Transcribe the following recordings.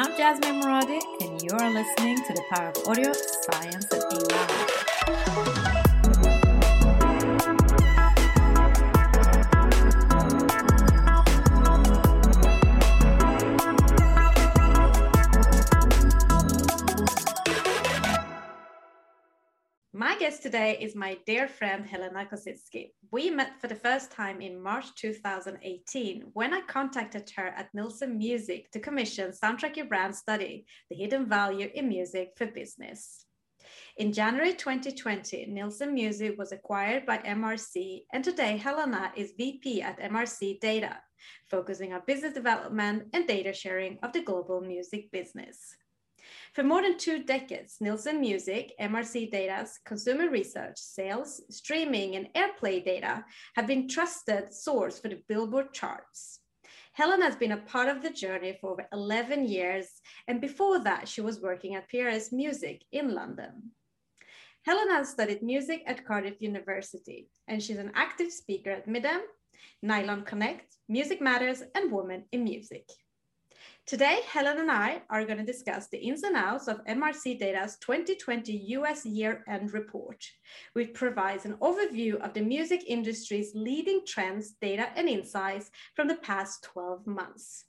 I'm Jasmine Moradi, and you are listening to the Power of Audio, Science, and AI. Guest today is my dear friend Helena Kosinski. We met for the first time in March 2018 when I contacted her at Nielsen Music to commission Soundtrack Your Brand study, The Hidden Value in Music for Business. In January 2020, Nielsen Music was acquired by MRC, and today Helena is VP at MRC Data, focusing on business development and data sharing of the global music business. For more than two decades, Nielsen Music, MRC Data's consumer research, sales, streaming, and airplay data have been trusted source for the Billboard charts. Helen has been a part of the journey for over 11 years, and before that, she was working at PRS Music in London. Helen has studied music at Cardiff University, and she's an active speaker at MIDEM, Nylon Connect, Music Matters, and Women in Music. Today, Helen and I are going to discuss the ins and outs of MRC Data's 2020 US year-end report, which provides an overview of the music industry's leading trends, data, and insights from the past 12 months.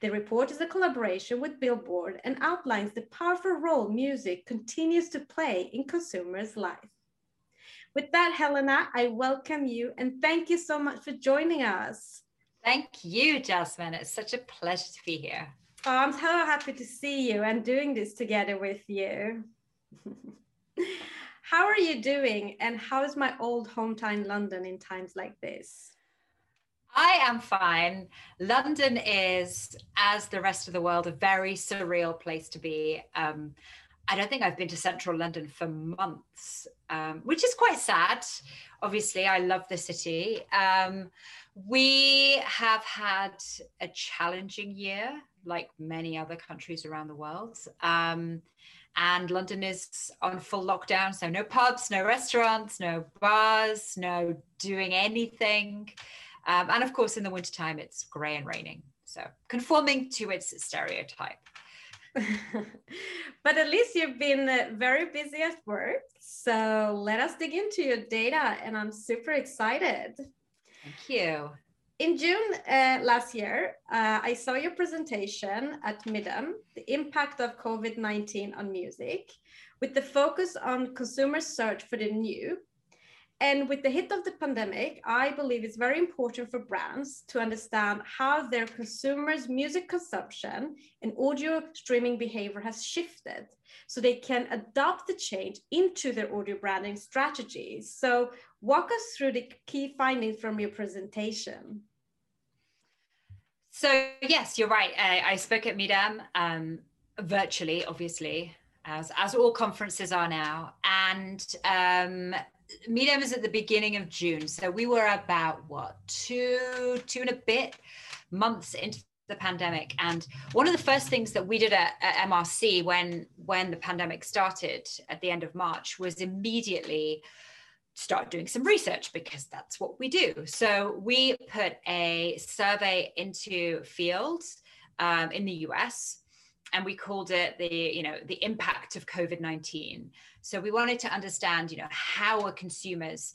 The report is a collaboration with Billboard and outlines the powerful role music continues to play in consumers' life. With that, Helena, I welcome you and thank you so much for joining us. Thank you, Jasmine. It's such a pleasure to be here. Oh, I'm so happy to see you and doing this together with you. how are you doing? And how is my old hometown London in times like this? I am fine. London is, as the rest of the world, a very surreal place to be. Um, I don't think I've been to central London for months, um, which is quite sad. Obviously, I love the city. Um, we have had a challenging year, like many other countries around the world. Um, and London is on full lockdown. So, no pubs, no restaurants, no bars, no doing anything. Um, and of course, in the wintertime, it's grey and raining. So, conforming to its stereotype. but at least you've been uh, very busy at work. So, let us dig into your data. And I'm super excited. Thank you. In June uh, last year, uh, I saw your presentation at MIDEM, the impact of COVID 19 on music, with the focus on consumer search for the new. And with the hit of the pandemic, I believe it's very important for brands to understand how their consumers' music consumption and audio streaming behavior has shifted so they can adopt the change into their audio branding strategies. So, walk us through the key findings from your presentation. So, yes, you're right. I, I spoke at MIDEM um, virtually, obviously, as, as all conferences are now. And um, MIDEM is at the beginning of June. So, we were about what, two, two and a bit months into the pandemic and one of the first things that we did at, at, mrc when when the pandemic started at the end of march was immediately start doing some research because that's what we do so we put a survey into fields um, in the us and we called it the you know the impact of covid-19 so we wanted to understand you know how are consumers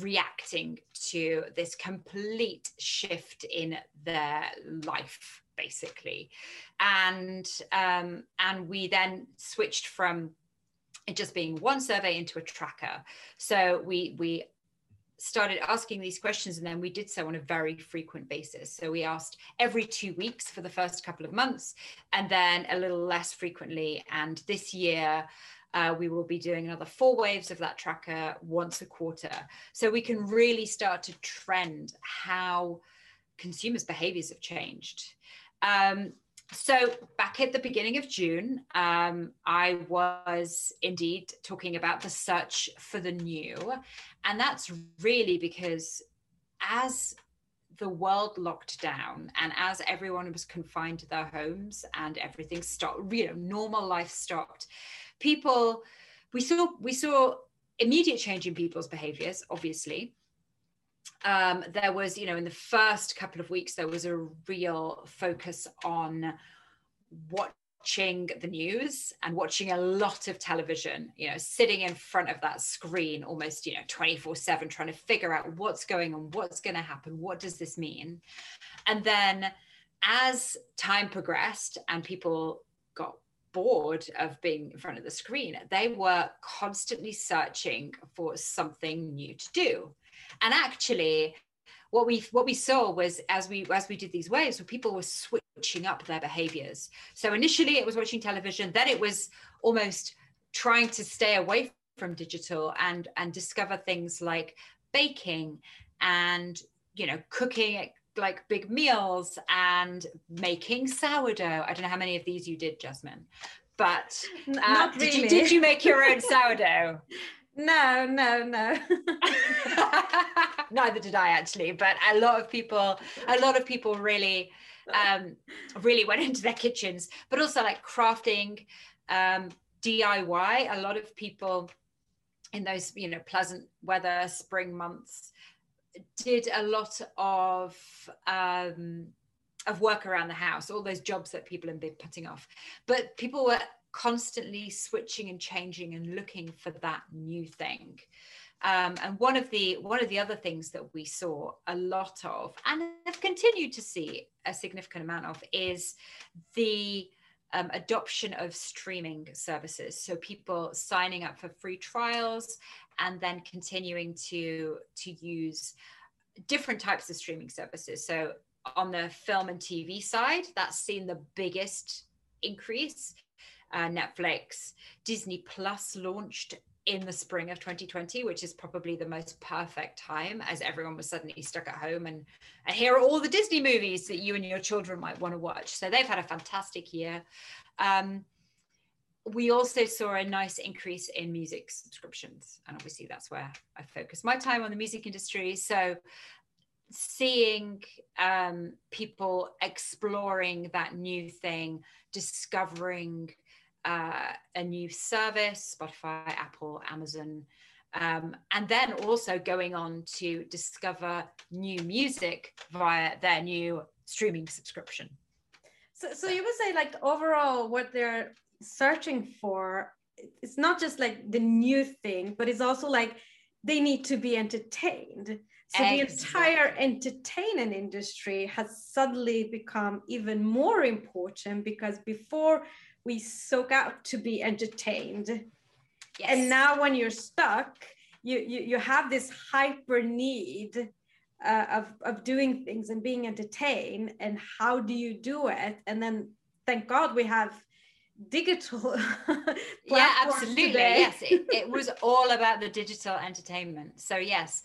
reacting to this complete shift in their life basically? And um, and we then switched from it just being one survey into a tracker. So we we started asking these questions and then we did so on a very frequent basis. So we asked every two weeks for the first couple of months and then a little less frequently. And this year uh, we will be doing another four waves of that tracker once a quarter. So we can really start to trend how consumers' behaviors have changed. Um, so back at the beginning of June, um, I was indeed talking about the search for the new. And that's really because as the world locked down and as everyone was confined to their homes and everything stopped, you know, normal life stopped, people we saw we saw immediate change in people's behaviors obviously um, there was you know in the first couple of weeks there was a real focus on watching the news and watching a lot of television, you know, sitting in front of that screen almost, you know, 24 7, trying to figure out what's going on, what's going to happen, what does this mean? And then as time progressed and people got bored of being in front of the screen, they were constantly searching for something new to do. And actually, what we what we saw was as we as we did these waves, people were switching up their behaviors. So initially, it was watching television. Then it was almost trying to stay away from digital and and discover things like baking and you know cooking like big meals and making sourdough. I don't know how many of these you did, Jasmine, but uh, not really. Did you, did you make your own sourdough? no, no, no. Neither did I actually, but a lot of people, a lot of people really, um, really went into their kitchens, but also like crafting, um, DIY. A lot of people in those, you know, pleasant weather spring months did a lot of um, of work around the house, all those jobs that people have been putting off. But people were constantly switching and changing and looking for that new thing. Um, and one of the one of the other things that we saw a lot of, and have continued to see a significant amount of, is the um, adoption of streaming services. So people signing up for free trials and then continuing to to use different types of streaming services. So on the film and TV side, that's seen the biggest increase. Uh, Netflix, Disney Plus launched in the spring of 2020, which is probably the most perfect time as everyone was suddenly stuck at home and, and here are all the Disney movies that you and your children might want to watch. So they've had a fantastic year. Um, we also saw a nice increase in music subscriptions. And obviously, that's where I focus my time on the music industry. So, seeing um, people exploring that new thing, discovering uh, a new service, Spotify, Apple, Amazon, um, and then also going on to discover new music via their new streaming subscription. So, so you would say like overall what they're searching for it's not just like the new thing but it's also like they need to be entertained so exactly. the entire entertainment industry has suddenly become even more important because before we soak out to be entertained yes. and now when you're stuck you, you you have this hyper need uh, of of doing things and being entertained and how do you do it and then thank god we have digital yeah absolutely today. yes. It, it was all about the digital entertainment. So yes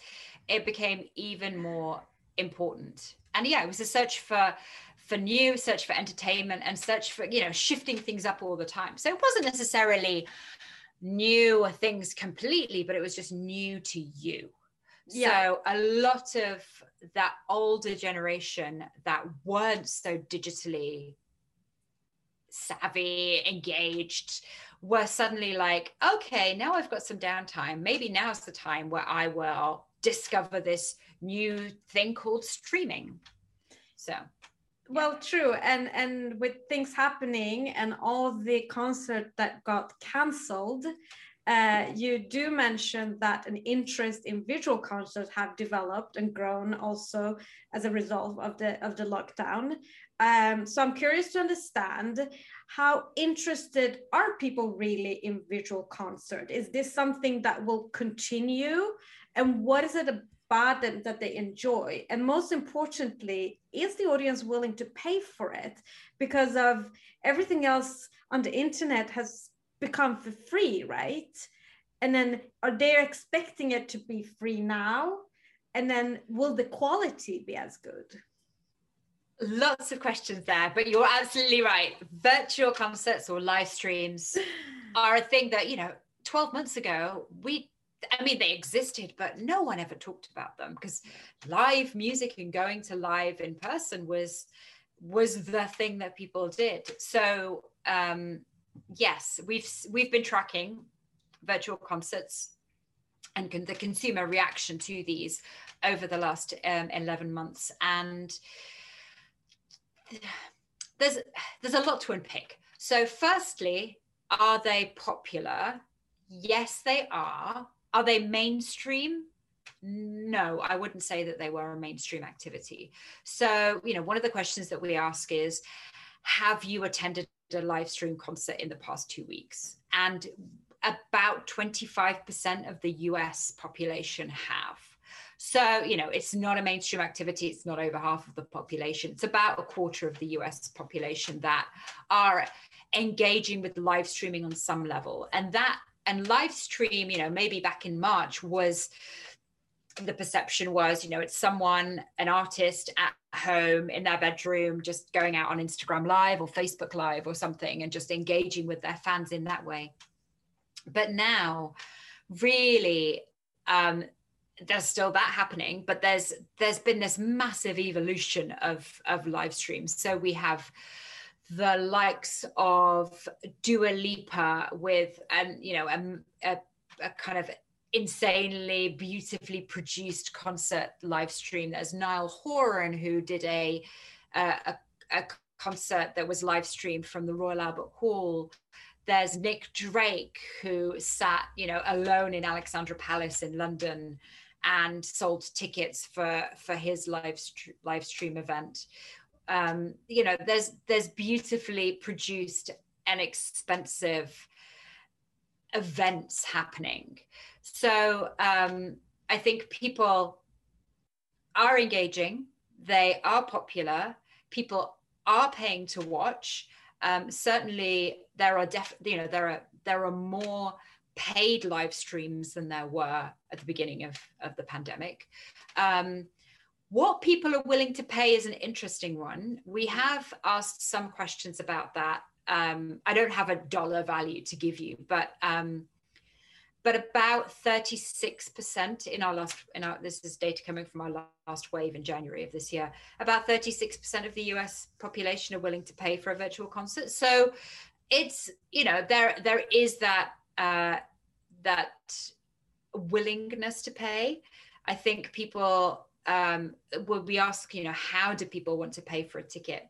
it became even more important. And yeah it was a search for for new search for entertainment and search for you know shifting things up all the time. So it wasn't necessarily new things completely but it was just new to you. Yeah. so a lot of that older generation that weren't so digitally savvy, engaged, were suddenly like, okay, now I've got some downtime. Maybe now's the time where I will discover this new thing called streaming. So well true and and with things happening and all the concert that got cancelled uh, you do mention that an interest in virtual concerts have developed and grown also as a result of the of the lockdown um, so I'm curious to understand how interested are people really in virtual concert? Is this something that will continue? And what is it about them that they enjoy? And most importantly, is the audience willing to pay for it? Because of everything else on the internet has become for free, right? And then are they expecting it to be free now? And then will the quality be as good? Lots of questions there, but you're absolutely right. Virtual concerts or live streams are a thing that, you know, 12 months ago, we, I mean, they existed, but no one ever talked about them because live music and going to live in person was was the thing that people did. So um, yes, we've we've been tracking virtual concerts and con- the consumer reaction to these over the last um, 11 months and there's there's a lot to unpick. So, firstly, are they popular? Yes, they are. Are they mainstream? No, I wouldn't say that they were a mainstream activity. So, you know, one of the questions that we ask is Have you attended a live stream concert in the past two weeks? And about 25% of the US population have. So, you know, it's not a mainstream activity. It's not over half of the population. It's about a quarter of the US population that are engaging with live streaming on some level. And that, and live stream, you know, maybe back in March was the perception was, you know, it's someone, an artist at home in their bedroom, just going out on Instagram Live or Facebook Live or something and just engaging with their fans in that way. But now, really, um, there's still that happening, but there's there's been this massive evolution of of live streams. So we have the likes of Dua Lipa with and you know a, a, a kind of insanely beautifully produced concert live stream. There's Niall Horan who did a, a, a concert that was live streamed from the Royal Albert Hall. There's Nick Drake who sat, you know, alone in Alexandra Palace in London and sold tickets for for his live live stream event. Um, you know, there's there's beautifully produced and expensive events happening. So um, I think people are engaging, they are popular, people are paying to watch. Um, certainly, there are def- you know there are there are more paid live streams than there were at the beginning of, of the pandemic. Um, what people are willing to pay is an interesting one. We have asked some questions about that. Um, I don't have a dollar value to give you, but um, but about 36% in our last in our this is data coming from our last wave in January of this year. About 36% of the US population are willing to pay for a virtual concert. So it's you know there there is that uh, that willingness to pay. I think people um, will be asked, you know, how do people want to pay for a ticket?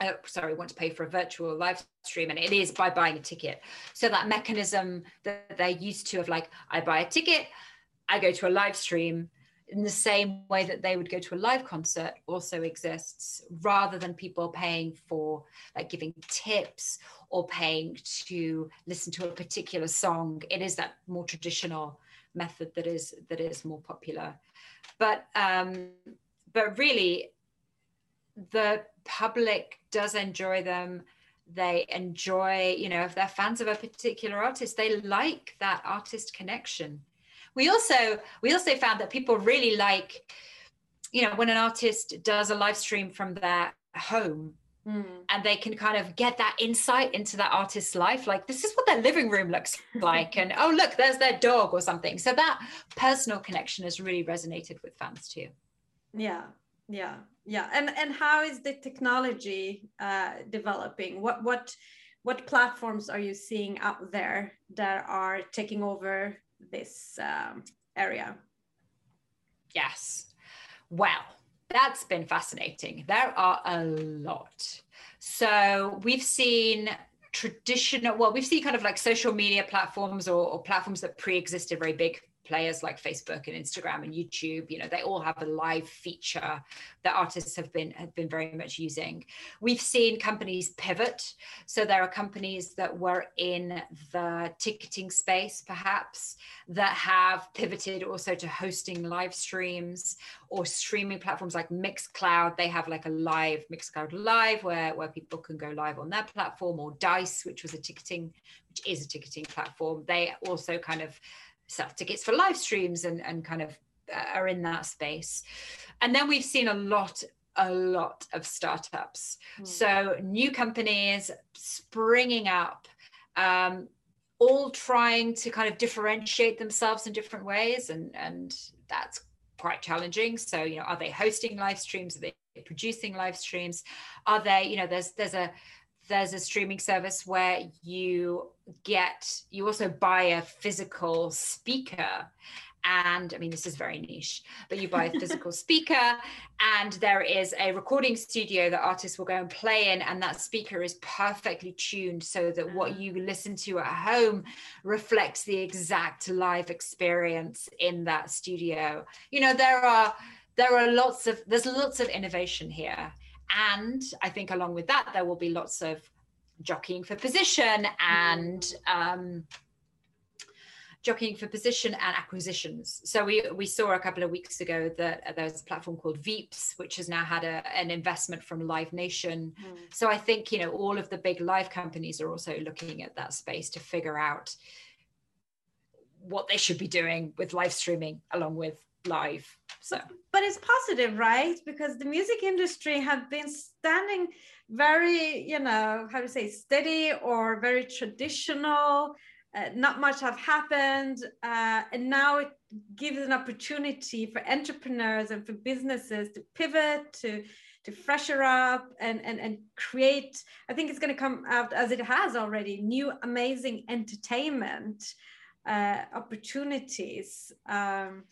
Uh, sorry, want to pay for a virtual live stream, and it is by buying a ticket. So that mechanism that they're used to of like, I buy a ticket, I go to a live stream, in the same way that they would go to a live concert also exists rather than people paying for like giving tips or paying to listen to a particular song it is that more traditional method that is that is more popular but um but really the public does enjoy them they enjoy you know if they're fans of a particular artist they like that artist connection. We also we also found that people really like you know when an artist does a live stream from their home mm. and they can kind of get that insight into that artist's life like this is what their living room looks like and oh look there's their dog or something. So that personal connection has really resonated with fans too. Yeah yeah yeah and and how is the technology uh developing what what what platforms are you seeing out there that are taking over this um, area? Yes. Well, that's been fascinating. There are a lot. So we've seen traditional, well, we've seen kind of like social media platforms or, or platforms that pre existed very big players like Facebook and Instagram and YouTube, you know, they all have a live feature that artists have been have been very much using. We've seen companies pivot. So there are companies that were in the ticketing space, perhaps, that have pivoted also to hosting live streams or streaming platforms like Mixcloud. They have like a live Mixcloud Live where, where people can go live on their platform, or Dice, which was a ticketing, which is a ticketing platform. They also kind of sell tickets for live streams and, and kind of uh, are in that space. And then we've seen a lot a lot of startups. Mm. So new companies springing up, um, all trying to kind of differentiate themselves in different ways, and and that's quite challenging. So you know, are they hosting live streams? Are they producing live streams? Are they you know there's there's a there's a streaming service where you get you also buy a physical speaker and I mean, this is very niche, but you buy a physical speaker, and there is a recording studio that artists will go and play in, and that speaker is perfectly tuned so that what ah. you listen to at home reflects the exact live experience in that studio. You know, there are there are lots of there's lots of innovation here, and I think along with that there will be lots of jockeying for position and um, jockeying for position and acquisitions. So we we saw a couple of weeks ago that uh, there's a platform called Veeps, which has now had a, an investment from Live Nation. Mm. So I think you know all of the big live companies are also looking at that space to figure out what they should be doing with live streaming along with live. So, but it's positive, right? Because the music industry have been standing very, you know, how to say, steady or very traditional uh, not much have happened uh, and now it gives an opportunity for entrepreneurs and for businesses to pivot to to fresher up and and, and create i think it's going to come out as it has already new amazing entertainment uh, opportunities um,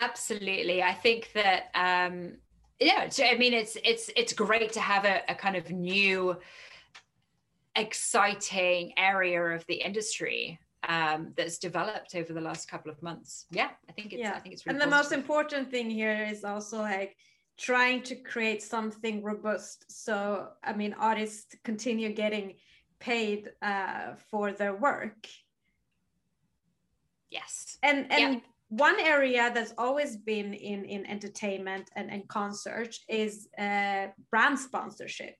absolutely i think that um, yeah i mean it's it's it's great to have a, a kind of new exciting area of the industry um, that's developed over the last couple of months. Yeah, I think it's. Yeah. I think it's. Really and the positive. most important thing here is also like trying to create something robust. So I mean, artists continue getting paid uh, for their work. Yes. And and. Yeah. One area that's always been in, in entertainment and, and concert is uh, brand sponsorship.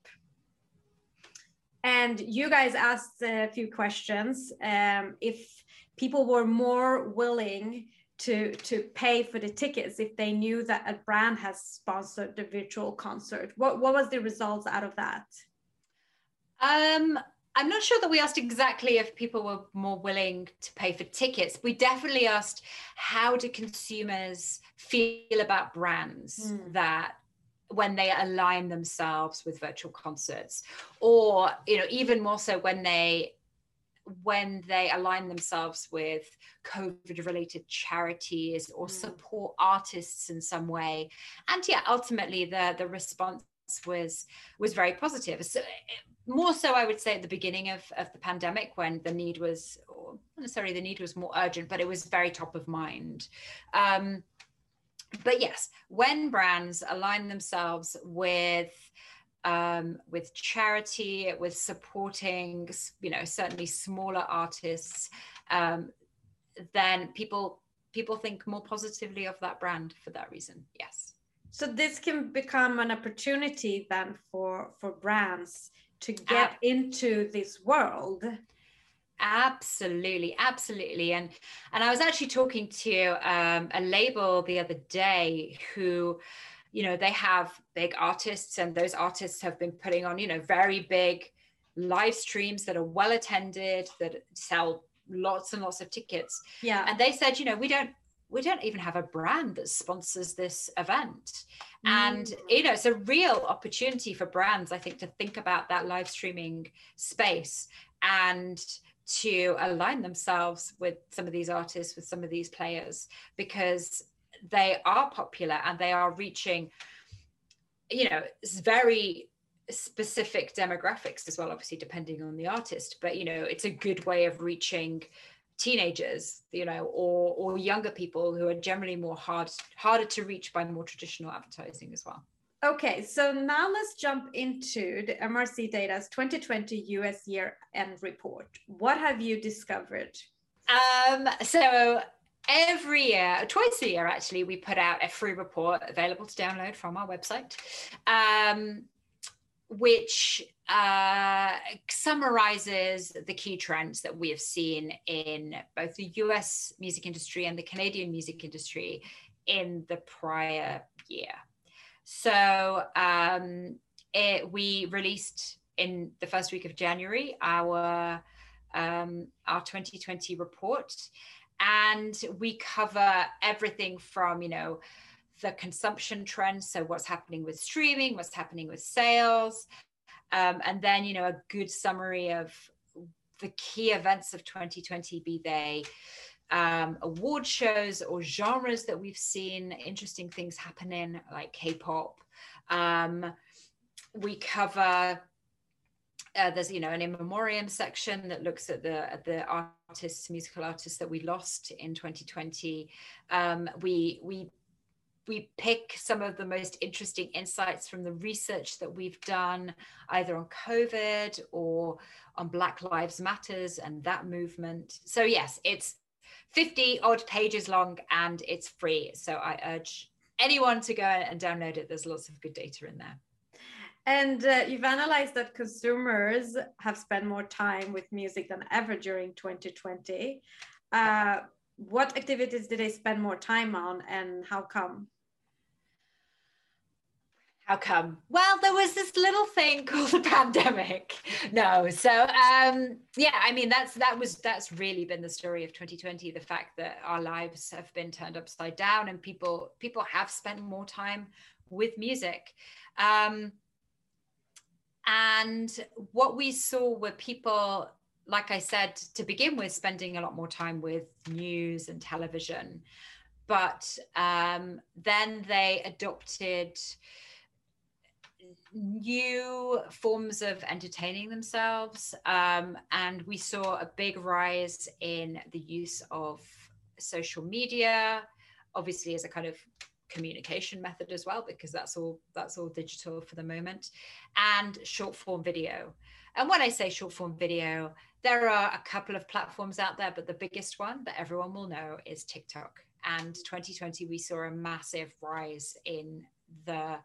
And you guys asked a few questions um, if people were more willing to to pay for the tickets if they knew that a brand has sponsored the virtual concert. What what was the results out of that? Um I'm not sure that we asked exactly if people were more willing to pay for tickets. We definitely asked how do consumers feel about brands mm. that when they align themselves with virtual concerts or you know even more so when they when they align themselves with covid related charities or mm. support artists in some way and yeah ultimately the the response was was very positive so more so i would say at the beginning of, of the pandemic when the need was not the need was more urgent but it was very top of mind um, but yes, when brands align themselves with um, with charity, with supporting, you know, certainly smaller artists, um, then people people think more positively of that brand for that reason. Yes. So this can become an opportunity then for for brands to get uh, into this world Absolutely, absolutely. And and I was actually talking to um, a label the other day who, you know, they have big artists, and those artists have been putting on, you know, very big live streams that are well attended, that sell lots and lots of tickets. Yeah. And they said, you know, we don't we don't even have a brand that sponsors this event. Mm. And you know, it's a real opportunity for brands, I think, to think about that live streaming space and to align themselves with some of these artists, with some of these players, because they are popular and they are reaching, you know, very specific demographics as well, obviously, depending on the artist. But, you know, it's a good way of reaching teenagers you know or or younger people who are generally more hard harder to reach by more traditional advertising as well Okay, so now let's jump into the MRC Data's 2020 US year end report. What have you discovered? Um, so every year, twice a year actually, we put out a free report available to download from our website, um, which uh, summarizes the key trends that we have seen in both the US music industry and the Canadian music industry in the prior year. So um, it, we released in the first week of January our um, our 2020 report, and we cover everything from you know the consumption trends, so what's happening with streaming, what's happening with sales, um, and then you know a good summary of the key events of 2020, be they um, award shows or genres that we've seen interesting things happening, like K-pop. Um, we cover uh, there's you know an in memoriam section that looks at the at the artists musical artists that we lost in 2020 um, we we we pick some of the most interesting insights from the research that we've done either on covid or on black lives matters and that movement. So yes it's 50 odd pages long and it's free. So i urge anyone to go and download it. There's lots of good data in there. And uh, you've analyzed that consumers have spent more time with music than ever during 2020. Uh, what activities did they spend more time on and how come? How come? Well, there was this little thing called the pandemic. No, so um, yeah, I mean that's that was that's really been the story of 2020. The fact that our lives have been turned upside down and people people have spent more time with music. Um, and what we saw were people, like I said, to begin with, spending a lot more time with news and television. But um, then they adopted new forms of entertaining themselves. Um, and we saw a big rise in the use of social media, obviously, as a kind of communication method as well because that's all that's all digital for the moment and short form video and when i say short form video there are a couple of platforms out there but the biggest one that everyone will know is tiktok and 2020 we saw a massive rise in the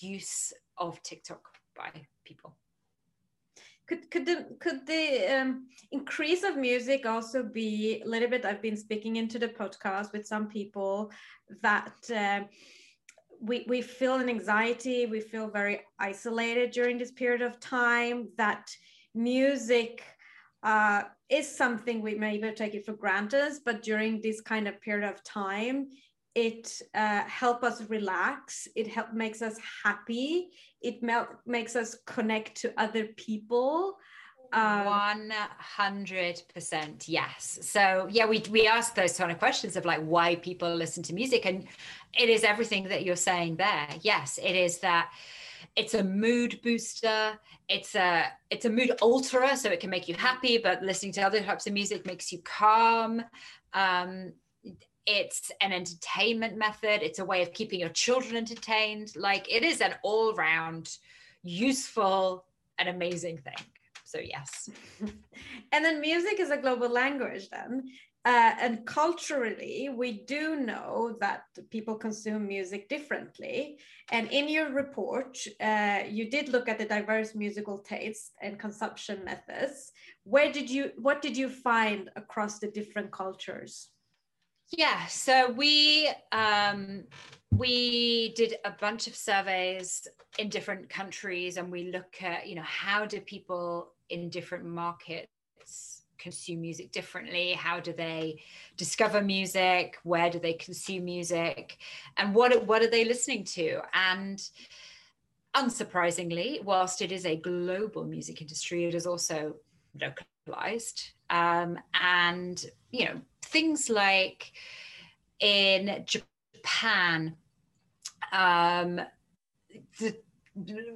use of tiktok by people. Could could the could the um, increase of music also be a little bit i've been speaking into the podcast with some people that uh, we, we feel an anxiety we feel very isolated during this period of time that music uh, is something we maybe take it for granted but during this kind of period of time it uh, help us relax. It help makes us happy. It makes us connect to other people. Um, 100% yes. So yeah we we ask those kind of questions of like why people listen to music and it is everything that you're saying there. Yes it is that it's a mood booster. It's a it's a mood alterer so it can make you happy but listening to other types of music makes you calm. Um, it's an entertainment method. It's a way of keeping your children entertained. Like it is an all-round useful and amazing thing. So yes. And then music is a global language then. Uh, and culturally we do know that people consume music differently. And in your report uh, you did look at the diverse musical tastes and consumption methods. Where did you what did you find across the different cultures yeah, so we um, we did a bunch of surveys in different countries, and we look at you know how do people in different markets consume music differently? How do they discover music? Where do they consume music? And what what are they listening to? And unsurprisingly, whilst it is a global music industry, it is also localized. Um, and you know things like in Japan, um, the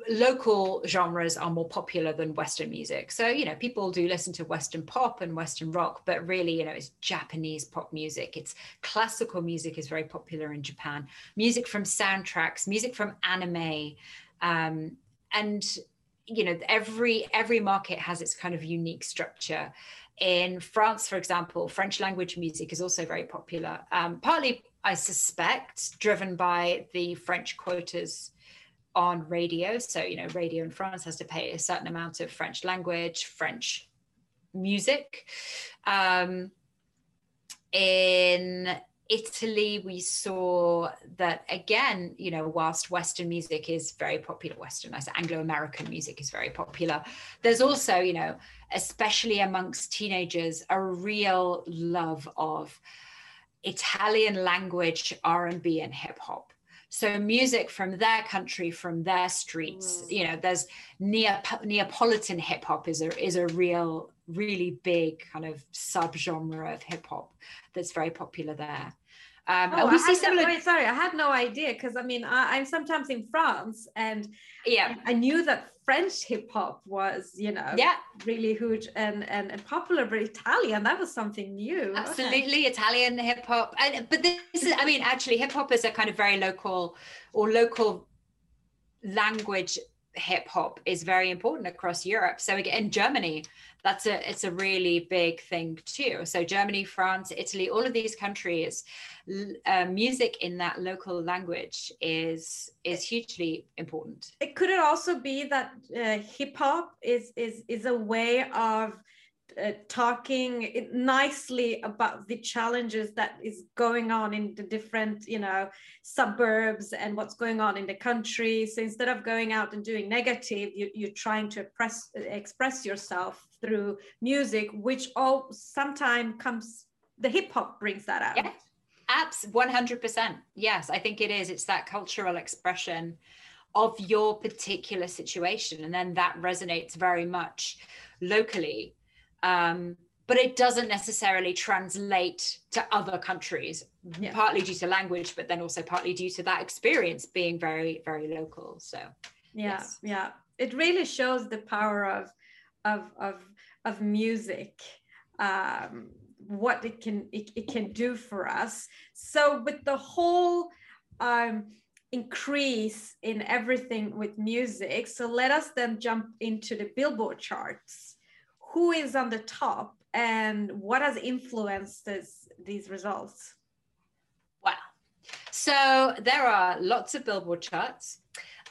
local genres are more popular than Western music. So, you know, people do listen to Western pop and Western rock, but really, you know, it's Japanese pop music. It's classical music is very popular in Japan. Music from soundtracks, music from anime. Um, and you know every every market has its kind of unique structure in France, for example, French language music is also very popular, um, partly, I suspect, driven by the French quotas on radio. So, you know, radio in France has to pay a certain amount of French language, French music. Um, in Italy, we saw that again, you know, whilst Western music is very popular, Western, I say Anglo American music is very popular, there's also, you know, especially amongst teenagers, a real love of Italian language R&B and hip hop. So music from their country, from their streets, mm. you know, there's Neap- Neapolitan hip hop is a is a real really big kind of subgenre of hip hop that's very popular there. Um, oh, we see similar. No, wait, sorry, I had no idea because I mean I, am sometimes in France and yeah, I knew that French hip hop was you know yeah really huge and, and and popular, but Italian that was something new. Absolutely, okay. Italian hip hop, and but this is I mean actually hip hop is a kind of very local or local language hip hop is very important across Europe. So again, Germany, that's a it's a really big thing too. So Germany, France, Italy, all of these countries, uh, music in that local language is is hugely important. It could it also be that uh, hip hop is is is a way of uh, talking nicely about the challenges that is going on in the different you know suburbs and what's going on in the country. So instead of going out and doing negative you, you're trying to express express yourself through music which all sometimes comes the hip hop brings that out. Yeah. Abs 100% yes i think it is. It's that cultural expression of your particular situation and then that resonates very much locally um, but it doesn't necessarily translate to other countries yeah. partly due to language but then also partly due to that experience being very very local so yeah yes. yeah it really shows the power of of of of music um what it can it, it can do for us so with the whole um increase in everything with music so let us then jump into the billboard charts who is on the top and what has influenced this, these results? Wow. So there are lots of Billboard charts.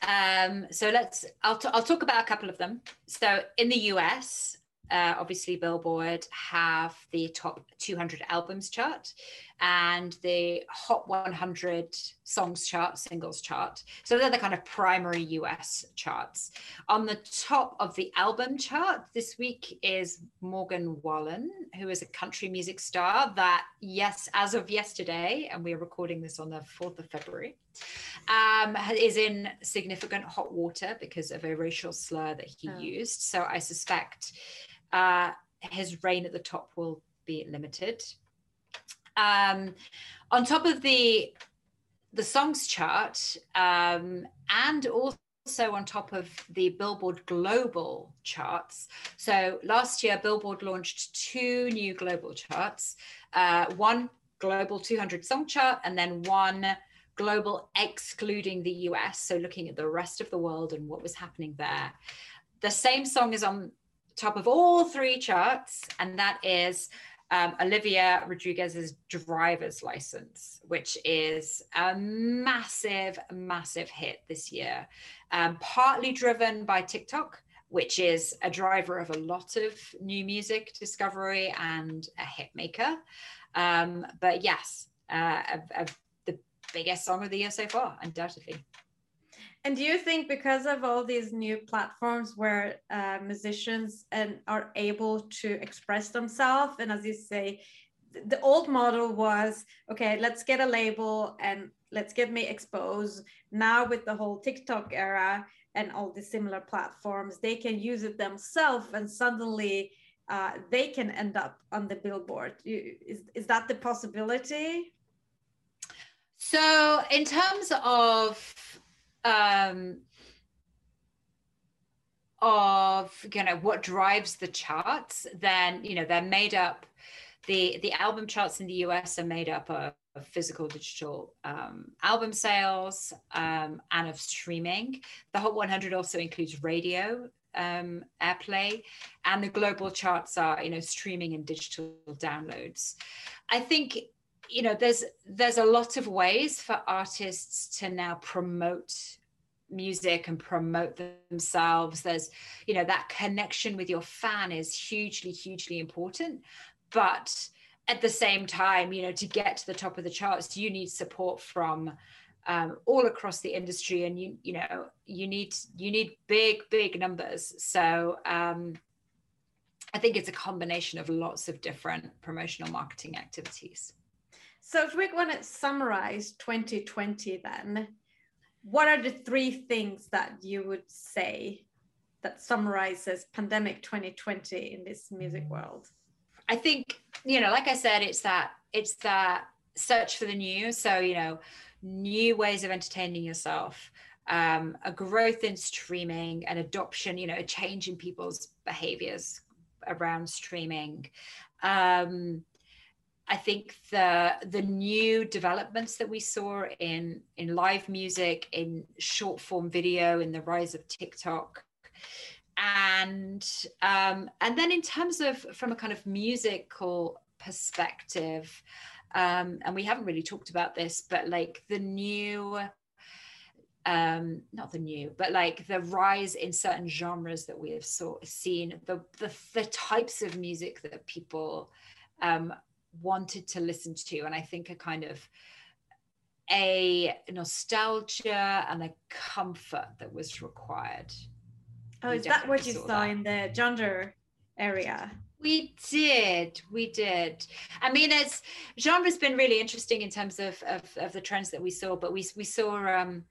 Um, so let's, I'll, t- I'll talk about a couple of them. So in the US, uh, obviously Billboard have the top 200 albums chart and the Hot 100 songs chart, singles chart. So they're the kind of primary US charts. On the top of the album chart this week is Morgan Wallen, who is a country music star that, yes, as of yesterday, and we're recording this on the 4th of February, um, is in significant hot water because of a racial slur that he oh. used. So I suspect uh, his reign at the top will be limited. Um, on top of the the songs chart, um, and also on top of the Billboard global charts. So last year, Billboard launched two new global charts: uh, one global 200 song chart, and then one global excluding the US. So looking at the rest of the world and what was happening there. The same song is on top of all three charts, and that is um, Olivia Rodrigo's driver's license, which is a massive, massive hit this year, um, partly driven by TikTok, which is a driver of a lot of new music discovery and a hit maker. Um, but yes, uh, a, a, the biggest song of the year so far, undoubtedly. And do you think because of all these new platforms where uh, musicians and are able to express themselves, and as you say, the old model was okay, let's get a label and let's get me exposed. Now with the whole TikTok era and all the similar platforms, they can use it themselves, and suddenly uh, they can end up on the billboard. Is is that the possibility? So in terms of um, of you know what drives the charts, then you know they're made up. The the album charts in the US are made up of, of physical digital um, album sales um, and of streaming. The Hot 100 also includes radio um, airplay, and the global charts are you know streaming and digital downloads. I think you know there's there's a lot of ways for artists to now promote music and promote themselves. There's you know that connection with your fan is hugely hugely important. But at the same time you know to get to the top of the charts you need support from um, all across the industry. And you you know you need you need big big numbers. So um, i think it's a combination of lots of different promotional marketing activities so if we want to summarize 2020 then, what are the three things that you would say that summarizes pandemic 2020 in this music world? I think, you know, like I said, it's that it's that search for the new. So, you know, new ways of entertaining yourself, um, a growth in streaming, an adoption, you know, a change in people's behaviors around streaming. Um, I think the the new developments that we saw in in live music, in short form video, in the rise of TikTok, and um, and then in terms of from a kind of musical perspective, um, and we haven't really talked about this, but like the new um not the new but like the rise in certain genres that we have saw, seen the, the the types of music that people um wanted to listen to and i think a kind of a nostalgia and a comfort that was required. Oh is that what you saw, saw in the genre area? We did we did. I mean it's genre's been really interesting in terms of, of, of the trends that we saw but we, we saw um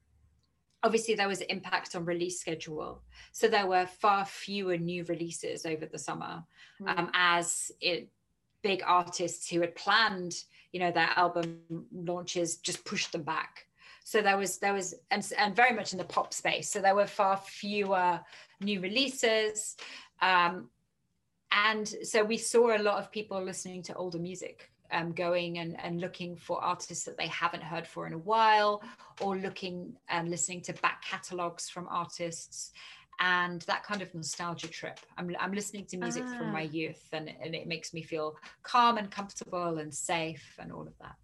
obviously there was impact on release schedule. So there were far fewer new releases over the summer mm. um, as it big artists who had planned you know their album launches just pushed them back. So there was there was and, and very much in the pop space. So there were far fewer new releases. Um, and so we saw a lot of people listening to older music um, going and, and looking for artists that they haven't heard for in a while or looking and listening to back catalogs from artists and that kind of nostalgia trip. I'm, I'm listening to music ah. from my ah. youth and, and it makes me feel calm and comfortable and safe and all of that.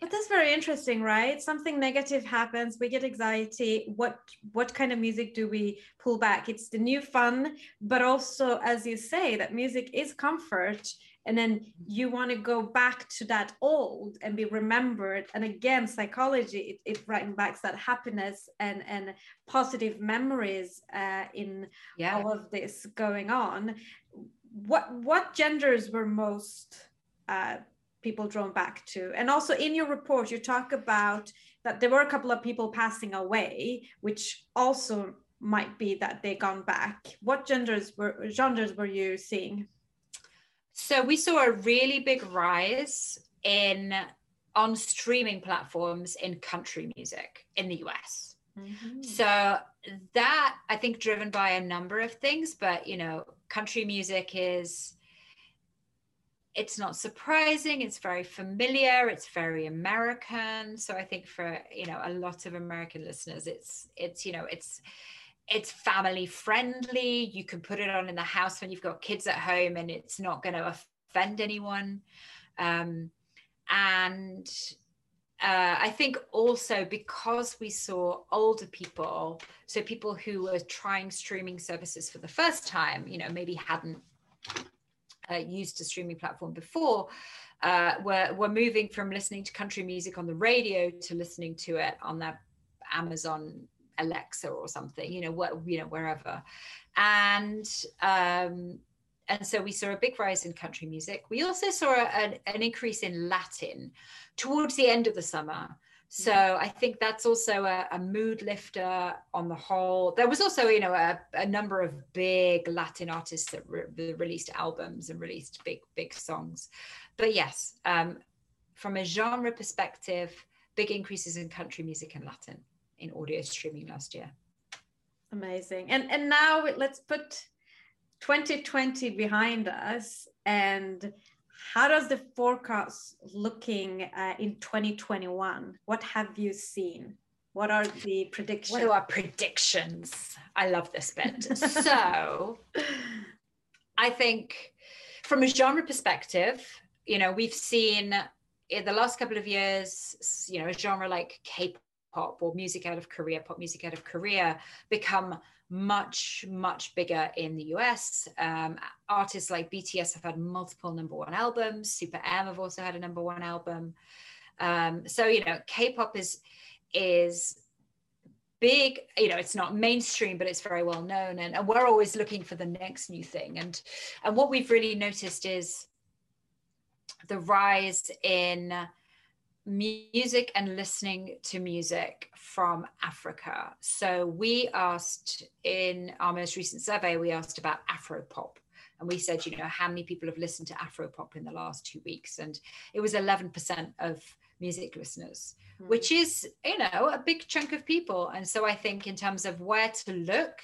But that's very interesting, right? Something negative happens, we get anxiety. What what kind of music do we pull back? It's the new fun, but also, as you say, that music is comfort and then you want to go back to that old and be remembered. And again psychology it, it brings back that happiness and and positive memories uh, in yeah. all of this going on. What what genders were most uh, people drawn back to? And also in your report you talk about that there were a couple of people passing away which also might be that they gone back. What genders were genres were you seeing so we saw a really big rise in on streaming platforms in country music in the US. Mm-hmm. So that I think driven by a number of things, but you know, country music is it's not surprising it's very familiar it's very american so i think for you know a lot of american listeners it's it's you know it's it's family friendly. You can put it on in the house when you've got kids at home and it's not going to offend anyone. Um, and uh, I think also because we saw older people, so people who were trying streaming services for the first time, you know, maybe hadn't uh, used a streaming platform before, uh, were, were moving from listening to country music on the radio to listening to it on their Amazon Alexa or something, you know, what you know, wherever. And um, and so we saw a big rise in country music. We also saw a, an, an increase in Latin towards the end of the summer. So I think that's also a, a, mood lifter on the whole. There was also, you know, a, a number of big Latin artists that re- released albums and released big, big songs. But yes, um, from a genre perspective, big increases in country music and Latin in audio streaming last year. Amazing. And and now let's put 2020 behind us. And how does the forecast looking uh, in 2021 what have you seen? What are the predictions? What are our predictions? I love this bit. So i think from a genre perspective you know we've seen in the last couple of years you know a genre like k pop or music out of Korea, pop music out of Korea, become much, much bigger in the US. Um, artists like BTS have had multiple number one albums. Super M have also had a number one album. Um, so you know, K-pop is is big you know it's not mainstream but it's very well known and, and we're always looking for the next new thing and and what we've really noticed is the rise in music and listening to music from Africa. So we asked in our most recent survey, we asked about Afro pop. And we said, you know, how many people have listened to Afro pop in the last two weeks? And it was 11% of music listeners, mm. which is, you know, a big chunk of people. And so I think in terms of where to look,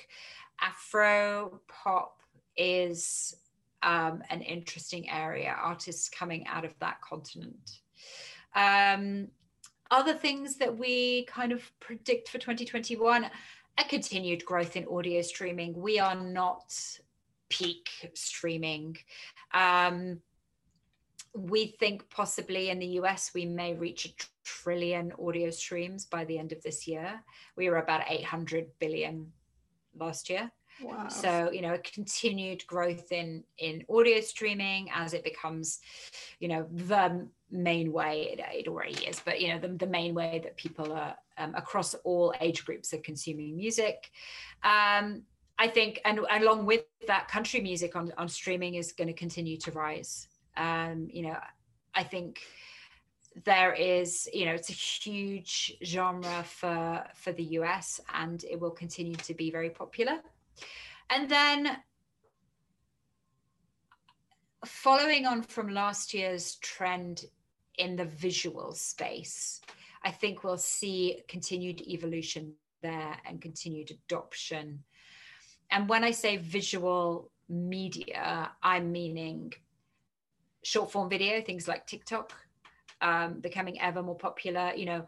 Afro pop is um, an interesting area, artists coming out of that continent. Um, other things that we kind of predict for 2021 a continued growth in audio streaming. We are not peak streaming. Um, we think possibly in the US we may reach a trillion audio streams by the end of this year. We were about 800 billion last year. So, you know, a continued growth in in audio streaming as it becomes, you know, the main way it, it already is, but you know, the, the main way that people are um, across all age groups are consuming music. Um, I think, and along with that, country music on, on streaming is going to continue to rise. Um, you know, I think there is, you know, it's a huge genre for for the US, and it will continue to be very popular. And then following on from last year's trend in the visual space, I think we'll see continued evolution there and continued adoption. And when I say visual media, I'm meaning short form video, things like TikTok, um, becoming ever more popular. You know,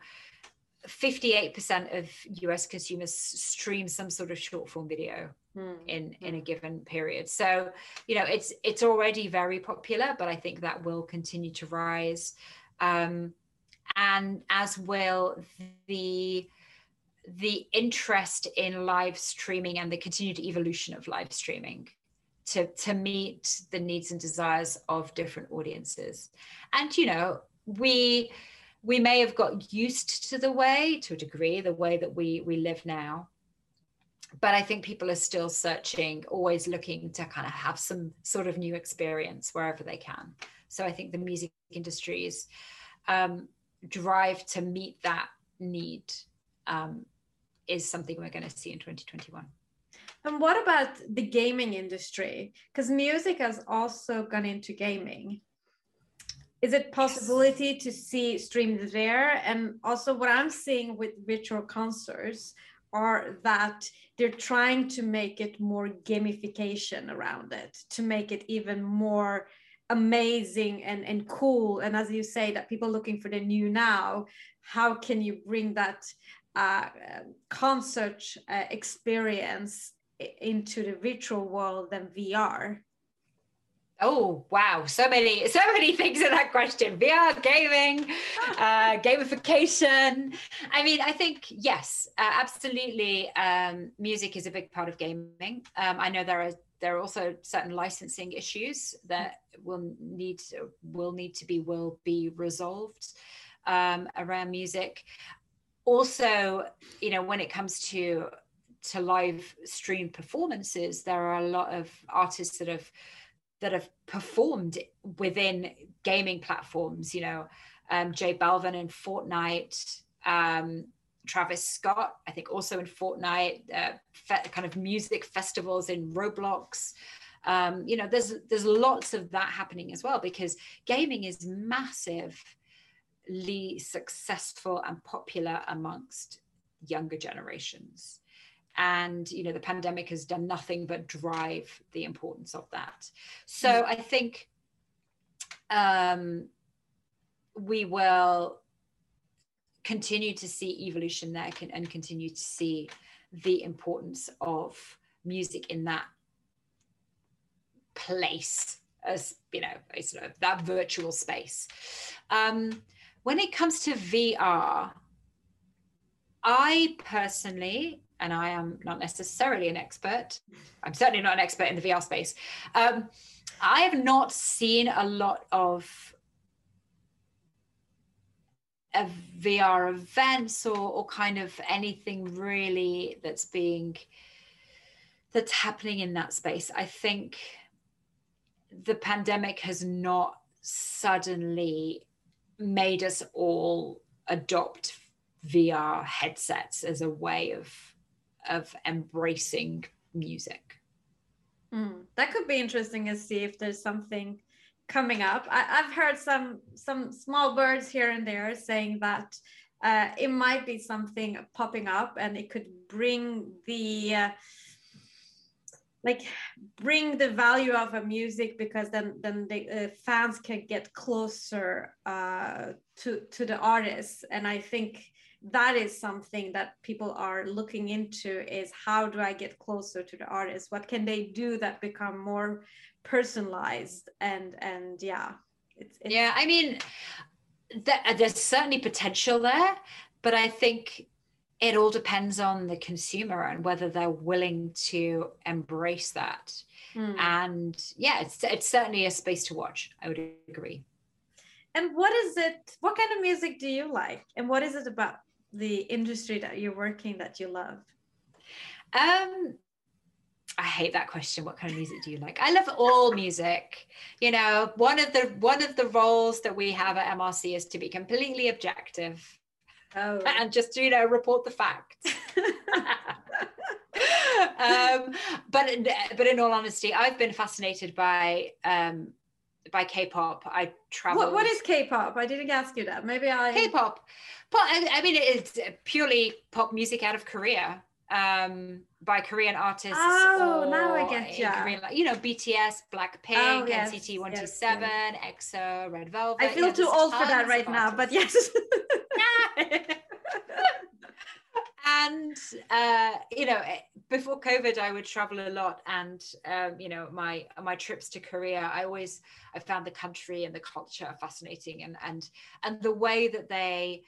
58% of US consumers stream some sort of short form video mm. in in a hmm. given period. So, you know, it's it's already very popular, but I think that will continue to rise. Um, and as will the the interest in live streaming and the continued evolution of live streaming to to meet the needs and desires of different audiences. And you know, we we may have got used to the way to a degree the way that we we live now. But i think people are still searching always looking to kind of have some sort of new experience wherever they can. So i think the music industry's um, drive to meet that need um, is something we're going to see in 2021 and what about the gaming industry? Because music has also gone into gaming is it possibility to see streams there? And also what i'm seeing with virtual concerts are that they're trying to make it more gamification around it to make it even more amazing and, and cool. And as you say that people looking for the new now how can you bring that uh, concert uh, experience into the virtual world and vr Oh wow, so many, so many things in that question. VR, gaming, uh, gamification. I mean, I think yes, uh, absolutely. Um, music is a big part of gaming. Um, I know there are there are also certain licensing issues that will need to, will need to be will be resolved um, around music. Also, you know, when it comes to to live stream performances, there are a lot of artists that have that have performed within gaming platforms. You know, um, J Balvin in Fortnite, um, Travis Scott, I think also in Fortnite, uh, fe- kind of music festivals in Roblox. Um, you know, there's there's lots of that happening as well because gaming is massively successful and popular amongst younger generations and you know the pandemic has done nothing but drive the importance of that so mm. i think um, we will continue to see evolution there and continue to see the importance of music in that place as you know sort of that virtual space um, when it comes to vr i personally and I am not necessarily an expert. I'm certainly not an expert in the VR space. Um, I have not seen a lot of, of VR events or, or kind of anything really that's being that's happening in that space. I think the pandemic has not suddenly made us all adopt VR headsets as a way of of embracing music. Mm, that could be interesting to see if there's something coming up. I, have heard some some small birds here and there saying that uh, it might be something popping up and it could bring the uh, like bring the value of a music because then then the uh, fans can get closer uh, to to the artists. And i think that is something that people are looking into is how do i get closer to the artist what can they do that become more personalized? And and yeah it's, it's yeah i mean th- there's certainly potential there but i think it all depends on the consumer and whether they're willing to embrace that mm. and yeah it's, it's certainly a space to watch i would agree and what is it what kind of music do you like and what is it about the industry that you're working that you love um I hate that question. What kind of music do you like? I love all music. You know, one of the one of the roles that we have at MRC is to be completely objective oh. and just you know report the facts. um, but but in all honesty, I've been fascinated by um, by K-pop. I travel. What, what is K-pop? I didn't ask you that. Maybe I. K-pop. But I mean, it's purely pop music out of Korea um, by Korean artists. Oh, now I get you. Korean, like, you know, BTS, Blackpink, oh, yes, NCT 127, yes, EXO, Red Velvet. I feel too old for that right now, but yes. and uh, you know, before COVID, I would travel a lot, and um, you know, my my trips to Korea, I always I found the country and the culture fascinating, and and and the way that they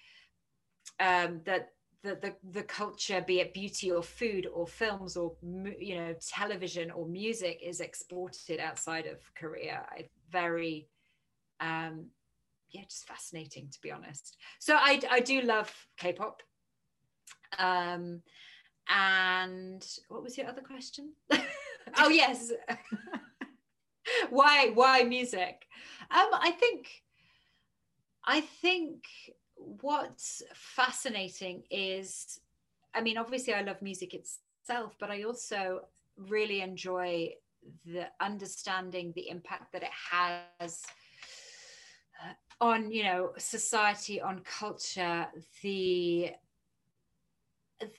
um, that the, the the culture be it beauty or food or films or you know television or music is exported outside of korea. I very um yeah just fascinating to be honest. So i i do love k-pop. Um and what was your other question? Oh yes. Why why music? Um i think i think what's fascinating is i mean obviously i love music itself but i also really enjoy the understanding the impact that it has uh, on you know society on culture the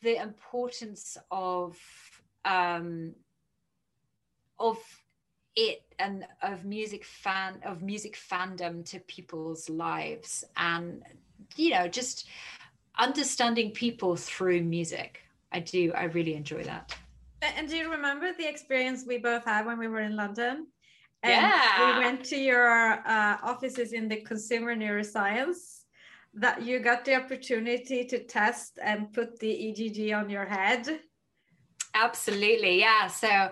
the importance of um of it and of music fan of music fandom to people's lives. And you know, just understanding people through music. I do, I really enjoy that. And do you remember the experience we both had when we were in London? And yeah. We went to your uh, offices in the consumer neuroscience that you got the opportunity to test and put the EEG on your head. Absolutely. Yeah. So,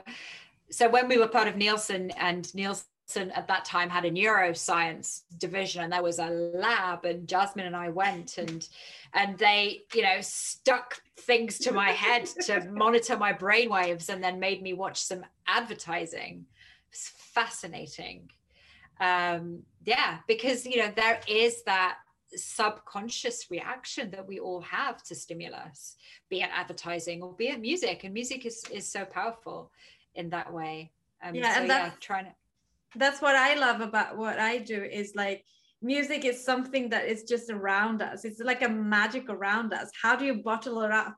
so when we were part of Nielsen and Nielsen at that time had a neuroscience division and there was a lab and Jasmine and I went and and they you know stuck things to my head to monitor my brain waves and then made me watch some advertising. It's fascinating. Um yeah because you know there is that subconscious reaction that we all have to stimulus be it advertising or be it music and music is is so powerful in that way. Um, yeah, so, and yeah, trying to that's what I love about what I do is like music is something that is just around us. It's like a magic around us. How do you bottle it up?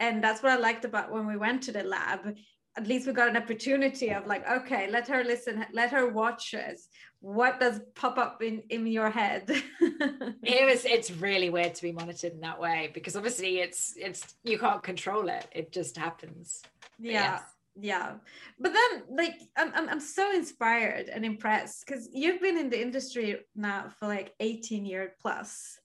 And that's what I liked about when we went to the lab. At least we got an opportunity of like, okay, let her listen, let her watch us. What does pop up in in your head? it was it's really weird to be monitored in that way because obviously it's it's you can't control it. It just happens. Yeah. Yes yeah. But then like I'm, I'm, I'm so inspired and impressed because you've been in the industry now for like 18 years plus.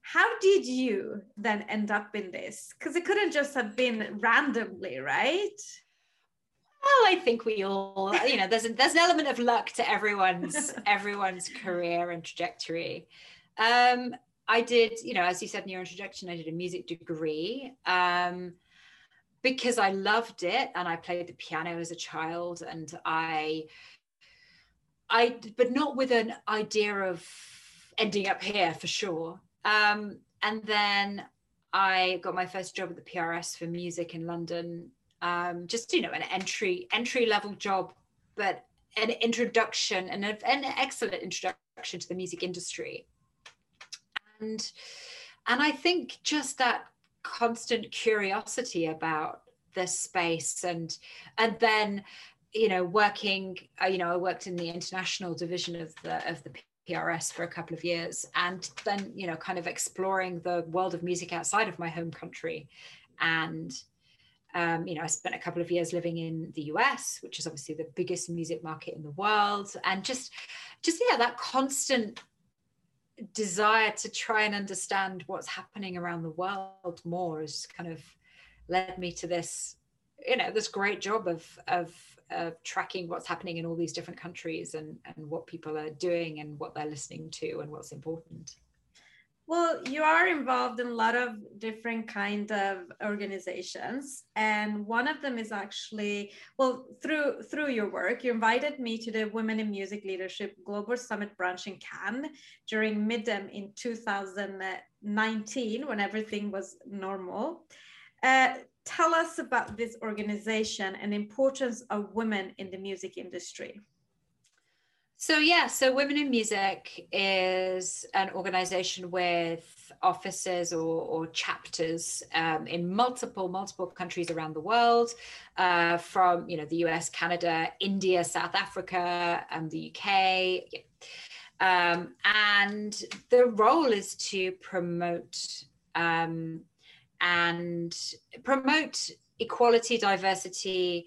How did you then end up in this? Because it couldn't just have been randomly right? Well i think we all you know there's a, there's an element of luck to everyone's everyone's career and trajectory. Um i did you know as you said in your introduction i did a music degree. Um because I loved it and I played the piano as a child and I I but not with an idea of ending up here for sure. Um, and then I got my first job at the PRS for music in London. Um, just you know, an entry entry level job, but an introduction and an excellent introduction to the music industry. And and I think just that constant curiosity about this space and and then you know working uh, you know i worked in the international division of the of the PRS for a couple of years and then you know kind of exploring the world of music outside of my home country. And um, you know I spent a couple of years living in the US which is obviously the biggest music market in the world. And just just yeah that constant desire to try and understand what's happening around the world more has kind of led me to this you know this great job of of of tracking what's happening in all these different countries and and what people are doing and what they're listening to and what's important well you are involved in a lot of different kind of organizations and one of them is actually well through through your work you invited me to the women in music leadership global summit branch in cannes during midem in 2019 when everything was normal uh, tell us about this organization and importance of women in the music industry. So yeah, so Women in Music is an organization with offices or, or chapters um, in multiple multiple countries around the world, uh, from you know the US, Canada, India, South Africa, and the UK. Yeah. Um, and the role is to promote um, and promote equality, diversity,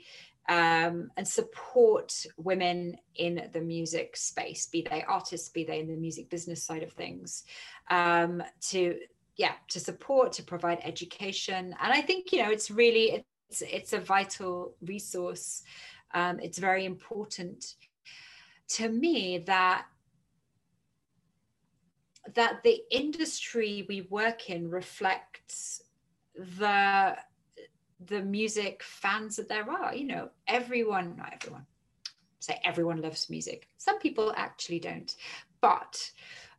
um, and support women in the music space, be they artists, be they in the music business side of things, um, to yeah, to support, to provide education, and I think you know it's really it's it's a vital resource. Um, it's very important to me that that the industry we work in reflects the the music fans that there are you know everyone not everyone say everyone loves music some people actually don't but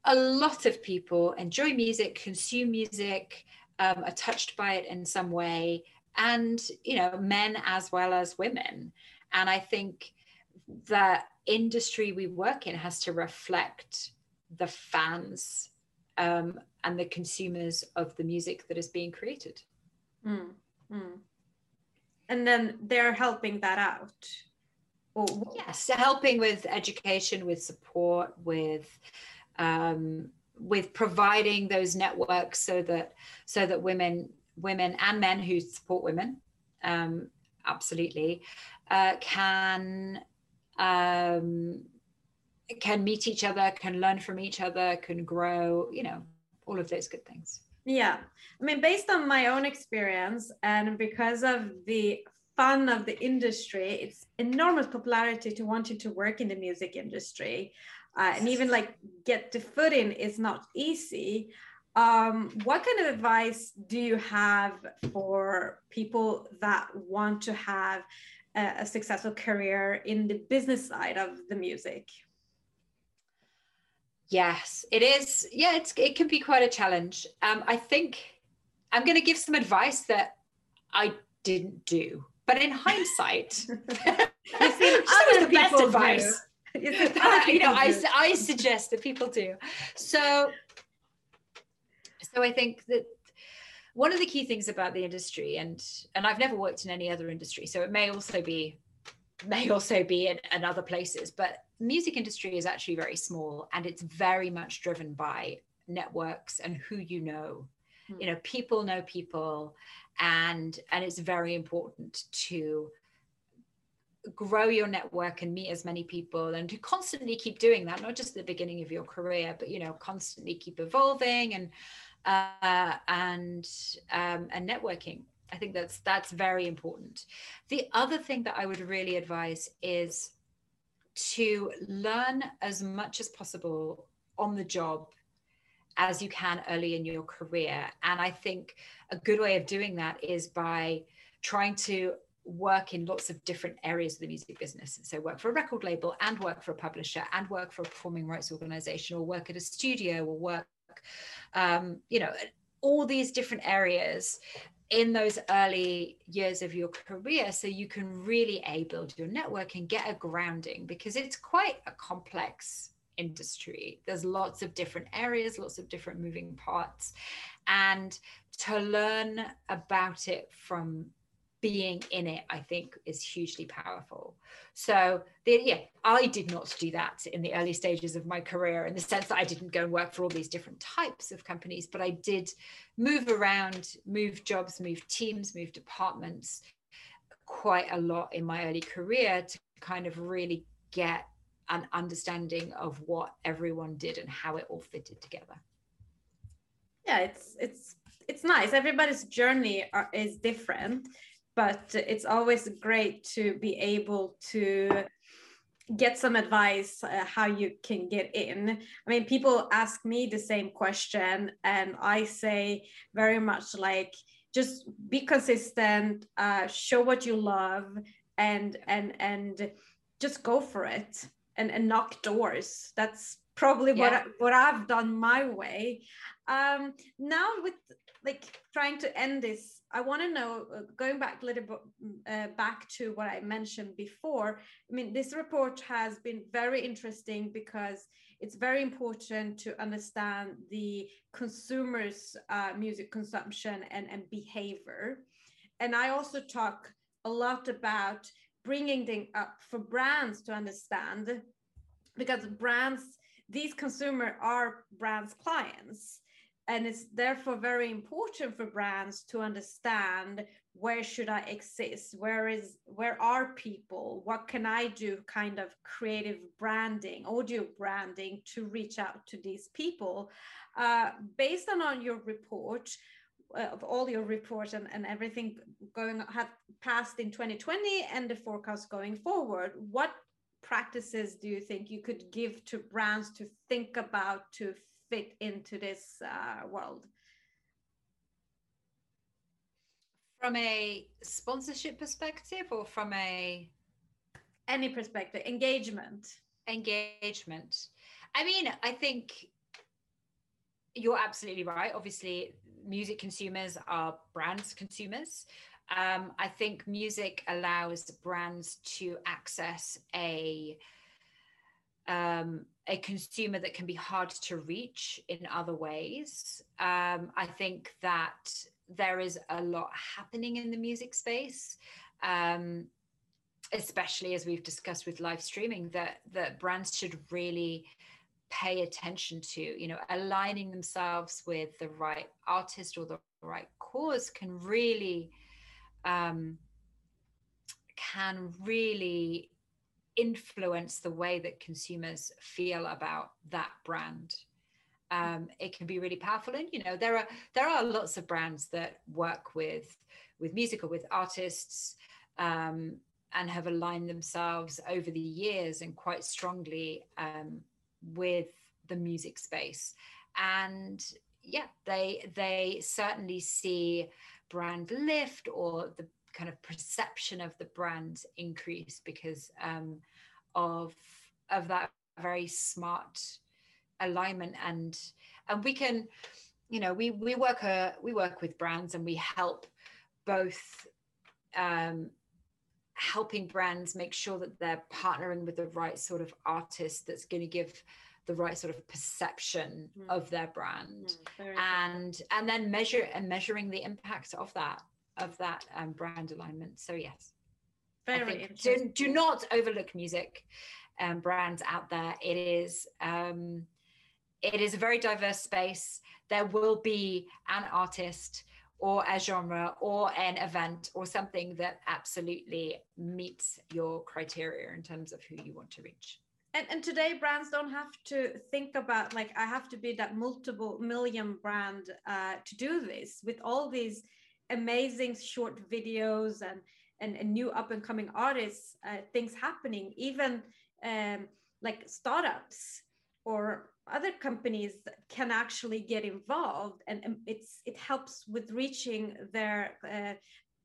a lot of people enjoy music consume music um, are touched by it in some way and you know men as well as women and i think the industry we work in has to reflect the fans um, and the consumers of the music that is being created. Mm, mm. And then they're helping that out. Or... Yes, helping with education, with support, with um, with providing those networks so that so that women women and men who support women um, absolutely uh, can um, can meet each other, can learn from each other, can grow, you know, all of those good things. Yeah. I mean, based on my own experience and because of the fun of the industry, it's enormous popularity to wanting to work in the music industry. Uh, and even like get the foot in is not easy. Um, what kind of advice do you have for people that want to have a, a successful career in the business side of the music? Yes, it is. Yeah, it's it can be quite a challenge. Um, I think I'm going to give some advice that I didn't do, but in hindsight, you the best advice. you know, I, I suggest that people do. So, so I think that one of the key things about the industry, and and I've never worked in any other industry, so it may also be may also be in, in other places, but music industry is actually very small and it's very much driven by networks and who you know mm. you know people know people and and it's very important to grow your network and meet as many people and to constantly keep doing that not just at the beginning of your career but you know constantly keep evolving and uh, and um, and networking i think that's that's very important the other thing that i would really advise is to learn as much as possible on the job as you can early in your career. And I think a good way of doing that is by trying to work in lots of different areas of the music business. So work for a record label and work for a publisher and work for a performing rights organization or work at a studio or work, um, you know, all these different areas in those early years of your career so you can really a build your network and get a grounding because it's quite a complex industry. There's lots of different areas lots of different moving parts and to learn about it from being in it i think is hugely powerful. So the, yeah i did not do that in the early stages of my career in the sense that i didn't go and work for all these different types of companies but i did move around move jobs move teams move departments quite a lot in my early career to kind of really get an understanding of what everyone did and how it all fitted together. Yeah it's it's it's nice. Everybody's journey are, is different but it's always great to be able to get some advice uh, how you can get in. I mean people ask me the same question and i say very much like just be consistent uh, show what you love and and and just go for it and, and knock doors. That's probably yeah. what I, what i've done my way. Um now with like trying to end this i want to know uh, going back a little bit uh, back to what i mentioned before i mean this report has been very interesting because it's very important to understand the consumers uh, music consumption and, and behavior. And i also talk a lot about bringing them up for brands to understand because brands these consumer are brands clients and it's therefore very important for brands to understand where should i exist? Where is where are people? What can i do kind of creative branding audio branding to reach out to these people? Uh, based on, on your report uh, of all your reports and, and everything going have passed in 2020 and the forecast going forward what practices do you think you could give to brands to think about to fit into this uh, world? From a sponsorship perspective or from a any perspective, engagement. Engagement. I mean, I think you're absolutely right. Obviously, music consumers are brands consumers. Um, I think music allows brands to access a um, a consumer that can be hard to reach in other ways. Um, I think that there is a lot happening in the music space. Um, especially as we've discussed with live streaming that that brands should really pay attention to you know aligning themselves with the right artist or the right cause can really um, can really influence the way that consumers feel about that brand. Um, it can be really powerful. And you know there are there are lots of brands that work with with music or with artists um, and have aligned themselves over the years and quite strongly um, with the music space. And yeah they they certainly see brand lift or the kind of perception of the brand increase because um, of of that very smart alignment. And and we can you know we we work a uh, we work with brands and we help both um, helping brands make sure that they're partnering with the right sort of artist that's going to give the right sort of perception mm. of their brand. Mm, and and then measure and measuring the impact of that of that um, brand alignment. So yes, very do, do not overlook music um, brands out there. It is um, it is a very diverse space. There will be an artist or a genre or an event or something that absolutely meets your criteria in terms of who you want to reach. And, and today brands don't have to think about like I have to be that multiple million brand uh, to do this with all these amazing short videos and and, and new up and coming artists uh, things happening even um, like startups or other companies can actually get involved and, and it's it helps with reaching their uh,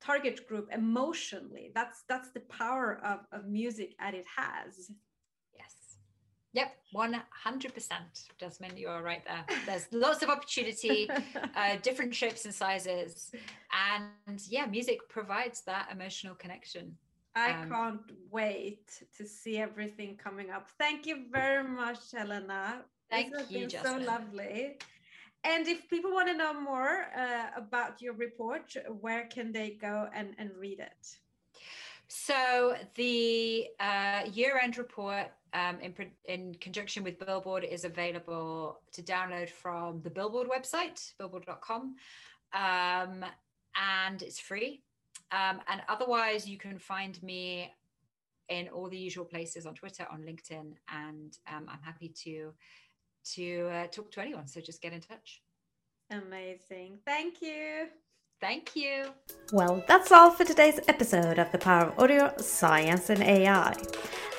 target group emotionally. That's that's the power of, of music as it has. Yep, 100%. Jasmine, you are right there. There's lots of opportunity, uh, different shapes and sizes. And yeah, music provides that emotional connection. I um, can't wait to see everything coming up. Thank you very much, Helena. Thank this has you, been Jasmine. so lovely. And if people want to know more uh, about your report, where can they go and, and read it? So the uh, year-end report um, in, in conjunction with Billboard is available to download from the Billboard website, billboard.com, um, and it's free. Um, and otherwise, you can find me in all the usual places on Twitter, on LinkedIn, and um, I'm happy to to uh, talk to anyone. So just get in touch. Amazing. Thank you. Thank you. Well, that's all for today's episode of The Power of Audio, Science and AI.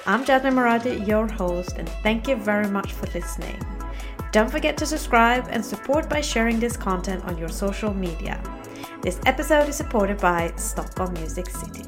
I'm Jasmine Moradi, your host, and thank you very much for listening. Don't forget to subscribe and support by sharing this content on your social media. This episode is supported by Stockholm Music City.